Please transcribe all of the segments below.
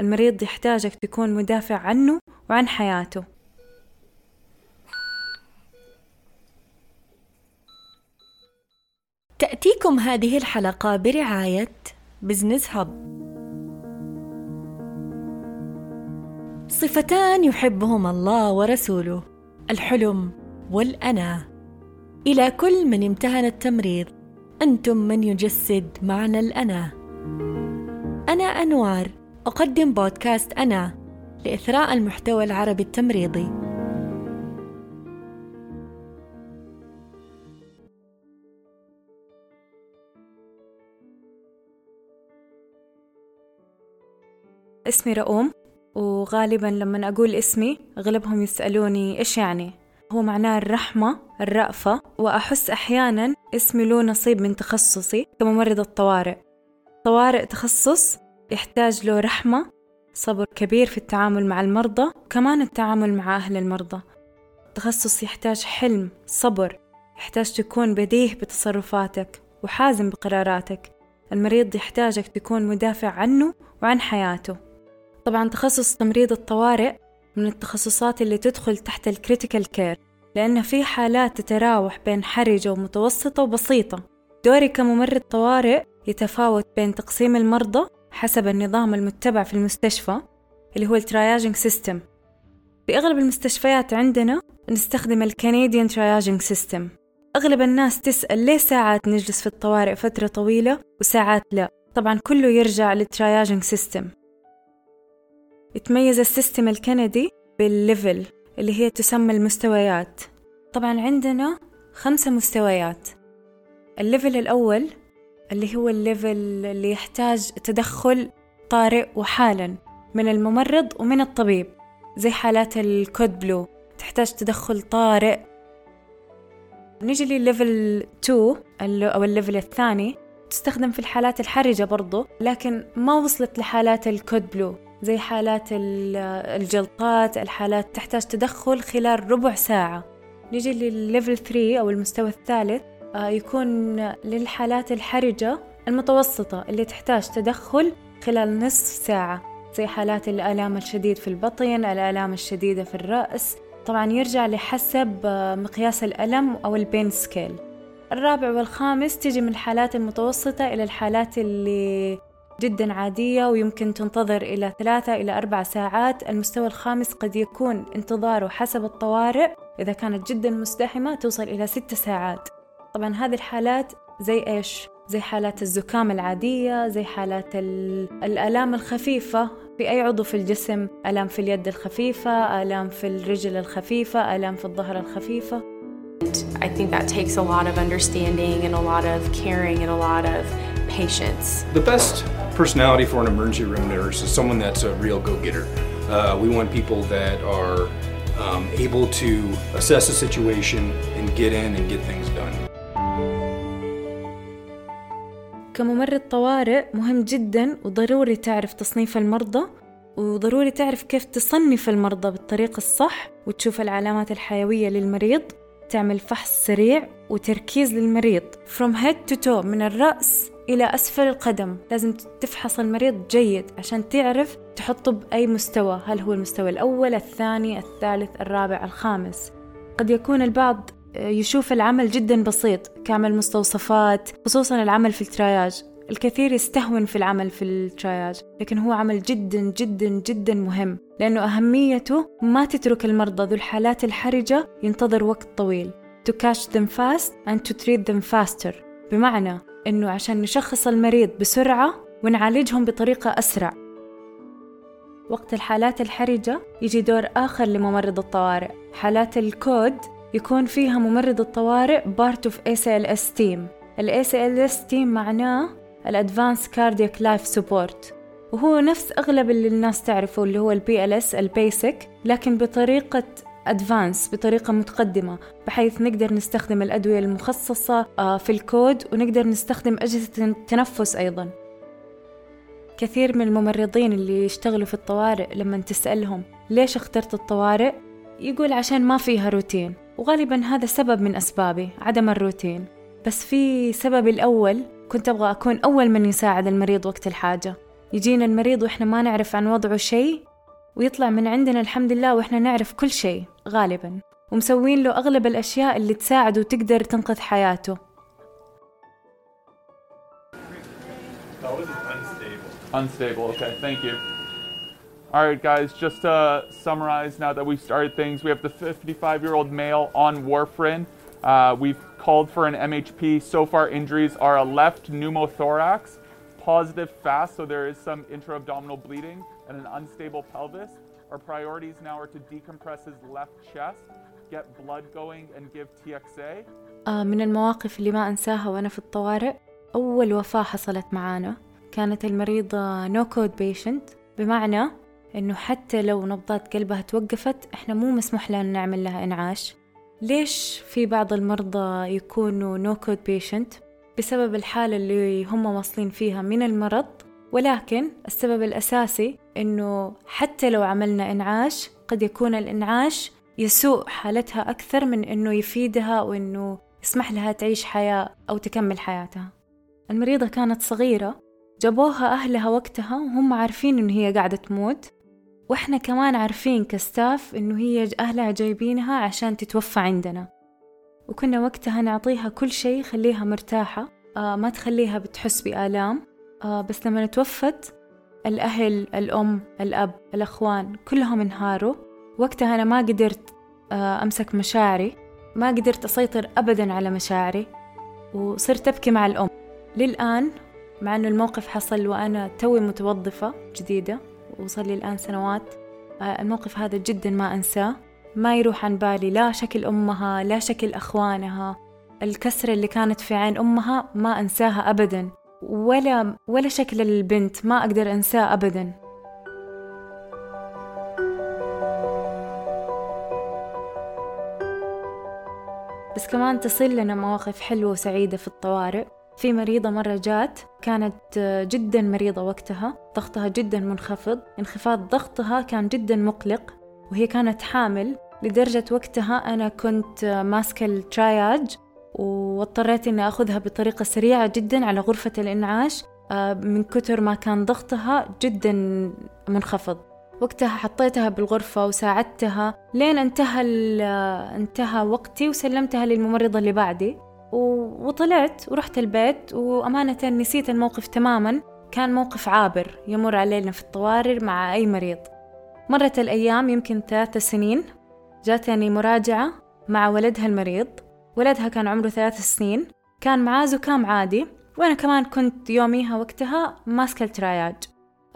المريض يحتاجك تكون مدافع عنه وعن حياته. تأتيكم هذه الحلقة برعاية بزنس هب. صفتان يحبهما الله ورسوله الحلم والأنا. إلى كل من امتهن التمريض أنتم من يجسد معنى الأنا. أنا أنوار أقدم بودكاست أنا لإثراء المحتوى العربي التمريضي. اسمي رؤوم وغالبا لما أقول اسمي أغلبهم يسألوني إيش يعني. هو معناه الرحمة الرأفة وأحس أحيانا اسمي له نصيب من تخصصي كممرضة طوارئ طوارئ تخصص يحتاج له رحمة صبر كبير في التعامل مع المرضى وكمان التعامل مع أهل المرضى. تخصص يحتاج حلم صبر يحتاج تكون بديه بتصرفاتك وحازم بقراراتك. المريض يحتاجك تكون مدافع عنه وعن حياته. طبعا تخصص تمريض الطوارئ من التخصصات اللي تدخل تحت ال critical care لأن في حالات تتراوح بين حرجة ومتوسطة وبسيطة. دوري كممرض طوارئ يتفاوت بين تقسيم المرضى حسب النظام المتبع في المستشفى اللي هو ال triaging system في أغلب المستشفيات عندنا نستخدم ال Canadian triaging system أغلب الناس تسأل ليه ساعات نجلس في الطوارئ فترة طويلة وساعات لا؟ طبعا كله يرجع لل triaging system يتميز ال system الكندي بال level اللي هي تسمى المستويات. طبعا عندنا خمسة مستويات. ال level الأول اللي هو ال level اللي يحتاج تدخل طارئ وحالا من الممرض ومن الطبيب. زي حالات ال code blue تحتاج تدخل طارئ. نيجي ل level 2 أو ال level الثاني. تستخدم في الحالات الحرجة برضو لكن ما وصلت لحالات ال code blue. زي حالات الجلطات الحالات تحتاج تدخل خلال ربع ساعة. نيجي لل level 3 أو المستوى الثالث. يكون للحالات الحرجة المتوسطة اللي تحتاج تدخل خلال نصف ساعة زي حالات الآلام الشديد في البطن الآلام الشديدة في الرأس. طبعا يرجع لحسب آه، مقياس الألم أو ال pain scale. الرابع والخامس تيجي من الحالات المتوسطة إلى الحالات اللي جدا عادية ويمكن تنتظر إلى ثلاثة إلى أربع ساعات. المستوى الخامس قد يكون انتظاره حسب الطوارئ. إذا كانت جدا مزدحمة توصل إلى ست ساعات. طبعا هذه الحالات زي إيش؟ زي حالات الزكام العادية زي حالات الآلام الخفيفة في أي عضو في الجسم آلام في اليد الخفيفة آلام في الرجل الخفيفة آلام في الظهر الخفيفة I think that takes a lot of understanding and a lot of caring and a lot of patience. The best personality for an emergency room nurse is someone that's a real go-getter. Uh, we want people that are um, able to assess a situation and get in and get things done. كممرض طوارئ مهم جدا وضروري تعرف تصنيف المرضى وضروري تعرف كيف تصنف المرضى بالطريقة الصح وتشوف العلامات الحيوية للمريض تعمل فحص سريع وتركيز للمريض. From head to toe من الرأس إلى أسفل القدم. لازم تفحص المريض جيد عشان تعرف تحطه بأي مستوى. هل هو المستوى الأول الثاني الثالث الرابع الخامس؟ قد يكون البعض يشوف العمل جدا بسيط كعمل مستوصفات خصوصا العمل في التراياج. الكثير يستهون في العمل في التراياج لكن هو عمل جدا جدا جدا مهم لأنه أهميته ما تترك المرضى ذو الحالات الحرجة ينتظر وقت طويل. To catch them fast and to treat them faster. بمعنى إنه عشان نشخص المريض بسرعة ونعالجهم بطريقة أسرع. وقت الحالات الحرجة يجي دور آخر لممرض الطوارئ. حالات الكود يكون فيها ممرض الطوارئ part of ACLS team. ال ACLS team معناه ال Advanced Cardiac Life Support. وهو نفس أغلب اللي الناس تعرفه اللي هو ال BLS ال basic لكن بطريقة advanced بطريقة متقدمة بحيث نقدر نستخدم الأدوية المخصصة آه، في الكود ونقدر نستخدم أجهزة التنفس أيضا. كثير من الممرضين اللي يشتغلوا في الطوارئ لما تسألهم ليش اخترت الطوارئ يقول عشان ما فيها روتين. وغالبا هذا سبب من أسبابي عدم الروتين. بس في سبب الأول كنت أبغى أكون أول من يساعد المريض وقت الحاجة. يجينا المريض وإحنا ما نعرف عن وضعه شيء ويطلع من عندنا الحمد لله وإحنا نعرف كل شيء غالبا. ومسوين له أغلب الأشياء اللي تساعده وتقدر تنقذ حياته. Unstable, okay, thank you. All right, guys, just to summarize now that we've started things, we have the 55 year old male on warfarin. Uh, we've called for an MHP. So far, injuries are a left pneumothorax, positive fast, so there is some intra-abdominal bleeding, and an unstable pelvis. Our priorities now are to decompress his left chest, get blood going, and give TXA. آه من المواقف اللي ما أنساها وأنا في الطوارئ أول وفاة حصلت معانا كانت المريضة نو كود بيشنت بمعنى إنه حتى لو نبضات قلبها توقفت إحنا مو مسموح لنا نعمل لها إنعاش. ليش في بعض المرضى يكونوا no code patient بسبب الحالة اللي هم واصلين فيها من المرض. ولكن السبب الأساسي إنه حتى لو عملنا إنعاش قد يكون الإنعاش يسوء حالتها أكثر من إنه يفيدها وإنه يسمح لها تعيش حياة أو تكمل حياتها. المريضة كانت صغيرة جابوها أهلها وقتها وهم عارفين إنه هي قاعدة تموت. وإحنا كمان عارفين كستاف إنه هي أهلها جايبينها عشان تتوفى عندنا. وكنا وقتها نعطيها كل شيء خليها مرتاحة. آه ما تخليها بتحس بآلام. آه بس لما توفت الأهل الأم الأب الأخوان كلهم انهاروا. وقتها أنا ما قدرت آه أمسك مشاعري. ما قدرت أسيطر أبدا على مشاعري. وصرت أبكي مع الأم. للآن مع أنه الموقف حصل وأنا توي متوظفة جديدة وصل لي الآن سنوات. آه، الموقف هذا جدا ما أنساه. ما يروح عن بالي لا شكل أمها لا شكل أخوانها. الكسرة اللي كانت في عين أمها ما أنساها أبدا. ولا ولا شكل البنت ما أقدر أنساه أبدا. بس كمان تصل لنا مواقف حلوة وسعيدة في الطوارئ. في مريضة مرة جات كانت جدا مريضة وقتها ضغطها جدا منخفض انخفاض ضغطها كان جدا مقلق وهي كانت حامل. لدرجة وقتها أنا كنت ماسكة التراياج واضطريت إني أخذها بطريقة سريعة جدا على غرفة الإنعاش آه، من كتر ما كان ضغطها جدا منخفض. وقتها حطيتها بالغرفة وساعدتها. لين انتهى انتهى وقتي وسلمتها للممرضة اللي بعدي. وطلعت ورحت البيت وأمانة نسيت الموقف تماما. كان موقف عابر يمر علينا في الطوارئ مع أي مريض. مرت الأيام يمكن ثلاثة سنين. جاتني مراجعة مع ولدها المريض. ولدها كان عمره ثلاث سنين. كان معاه زكام عادي. وأنا كمان كنت يوميها وقتها ماسكة التراياج.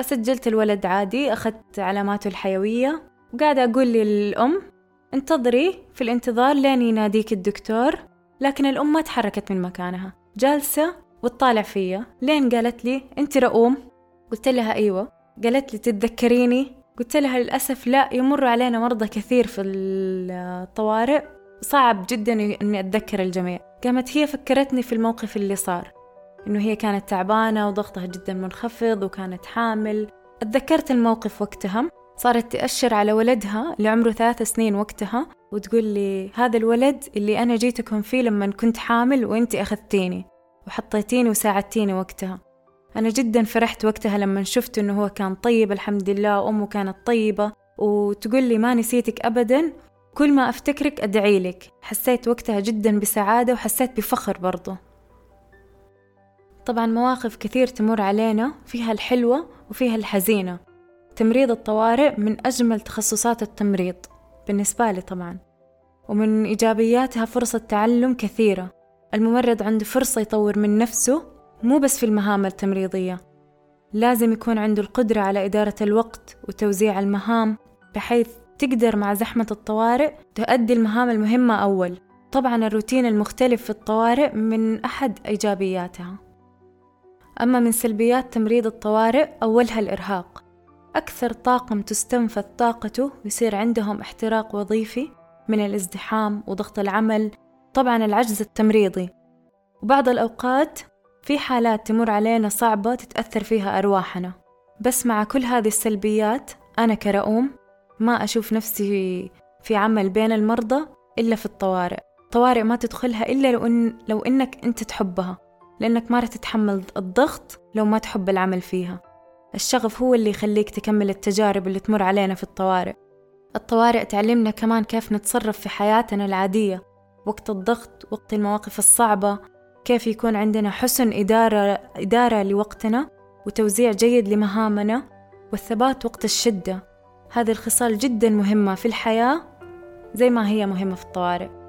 سجلت الولد عادي أخذت علاماته الحيوية. وقاعدة أقول للأم انتظري في الانتظار لين يناديك الدكتور. لكن الأم ما تحركت من مكانها. جالسة وتطالع فيا. لين قالت لي أنت رؤوم؟ قلت لها أيوة. قالت لي تتذكريني؟ قلت لها للأسف لا يمر علينا مرضى كثير في الطوارئ. صعب جدا أني أتذكر الجميع. قامت هي فكرتني في الموقف اللي صار. إنه هي كانت تعبانة وضغطها جدا منخفض وكانت حامل. أتذكرت الموقف وقتها. صارت تأشر على ولدها اللي عمره ثلاث سنين وقتها وتقول لي هذا الولد اللي أنا جيتكم فيه لما كنت حامل وإنتي أخذتيني وحطيتيني وساعدتيني وقتها. أنا جدا فرحت وقتها لما شفت إنه هو كان طيب الحمد لله وأمه كانت طيبة. وتقول لي ما نسيتك أبدا كل ما أفتكرك أدعي لك. حسيت وقتها جدا بسعادة وحسيت بفخر برضه طبعا مواقف كثير تمر علينا فيها الحلوة وفيها الحزينة. تمريض الطوارئ من أجمل تخصصات التمريض بالنسبة لي طبعا. ومن إيجابياتها فرصة تعلم كثيرة. الممرض عنده فرصة يطور من نفسه مو بس في المهام التمريضية. لازم يكون عنده القدرة على إدارة الوقت وتوزيع المهام بحيث تقدر مع زحمة الطوارئ تؤدي المهام المهمة أول. طبعا الروتين المختلف في الطوارئ من أحد إيجابياتها. أما من سلبيات تمريض الطوارئ أولها الإرهاق. أكثر طاقم تستنفذ طاقته يصير عندهم احتراق وظيفي من الازدحام وضغط العمل طبعا العجز التمريضي. وبعض الأوقات في حالات تمر علينا صعبة تتأثر فيها أرواحنا. بس مع كل هذه السلبيات أنا كرؤوم ما أشوف نفسي في عمل بين المرضى إلا في الطوارئ. طوارئ ما تدخلها إلا لو, إن لو إنك أنت تحبها لأنك ما رح تتحمل الضغط لو ما تحب العمل فيها. الشغف هو اللي يخليك تكمل التجارب اللي تمر علينا في الطوارئ. الطوارئ تعلمنا كمان كيف نتصرف في حياتنا العادية وقت الضغط وقت المواقف الصعبة كيف يكون عندنا حسن إدارة, إدارة لوقتنا وتوزيع جيد لمهامنا والثبات وقت الشدة. هذه الخصال جدا مهمة في الحياة زي ما هي مهمة في الطوارئ.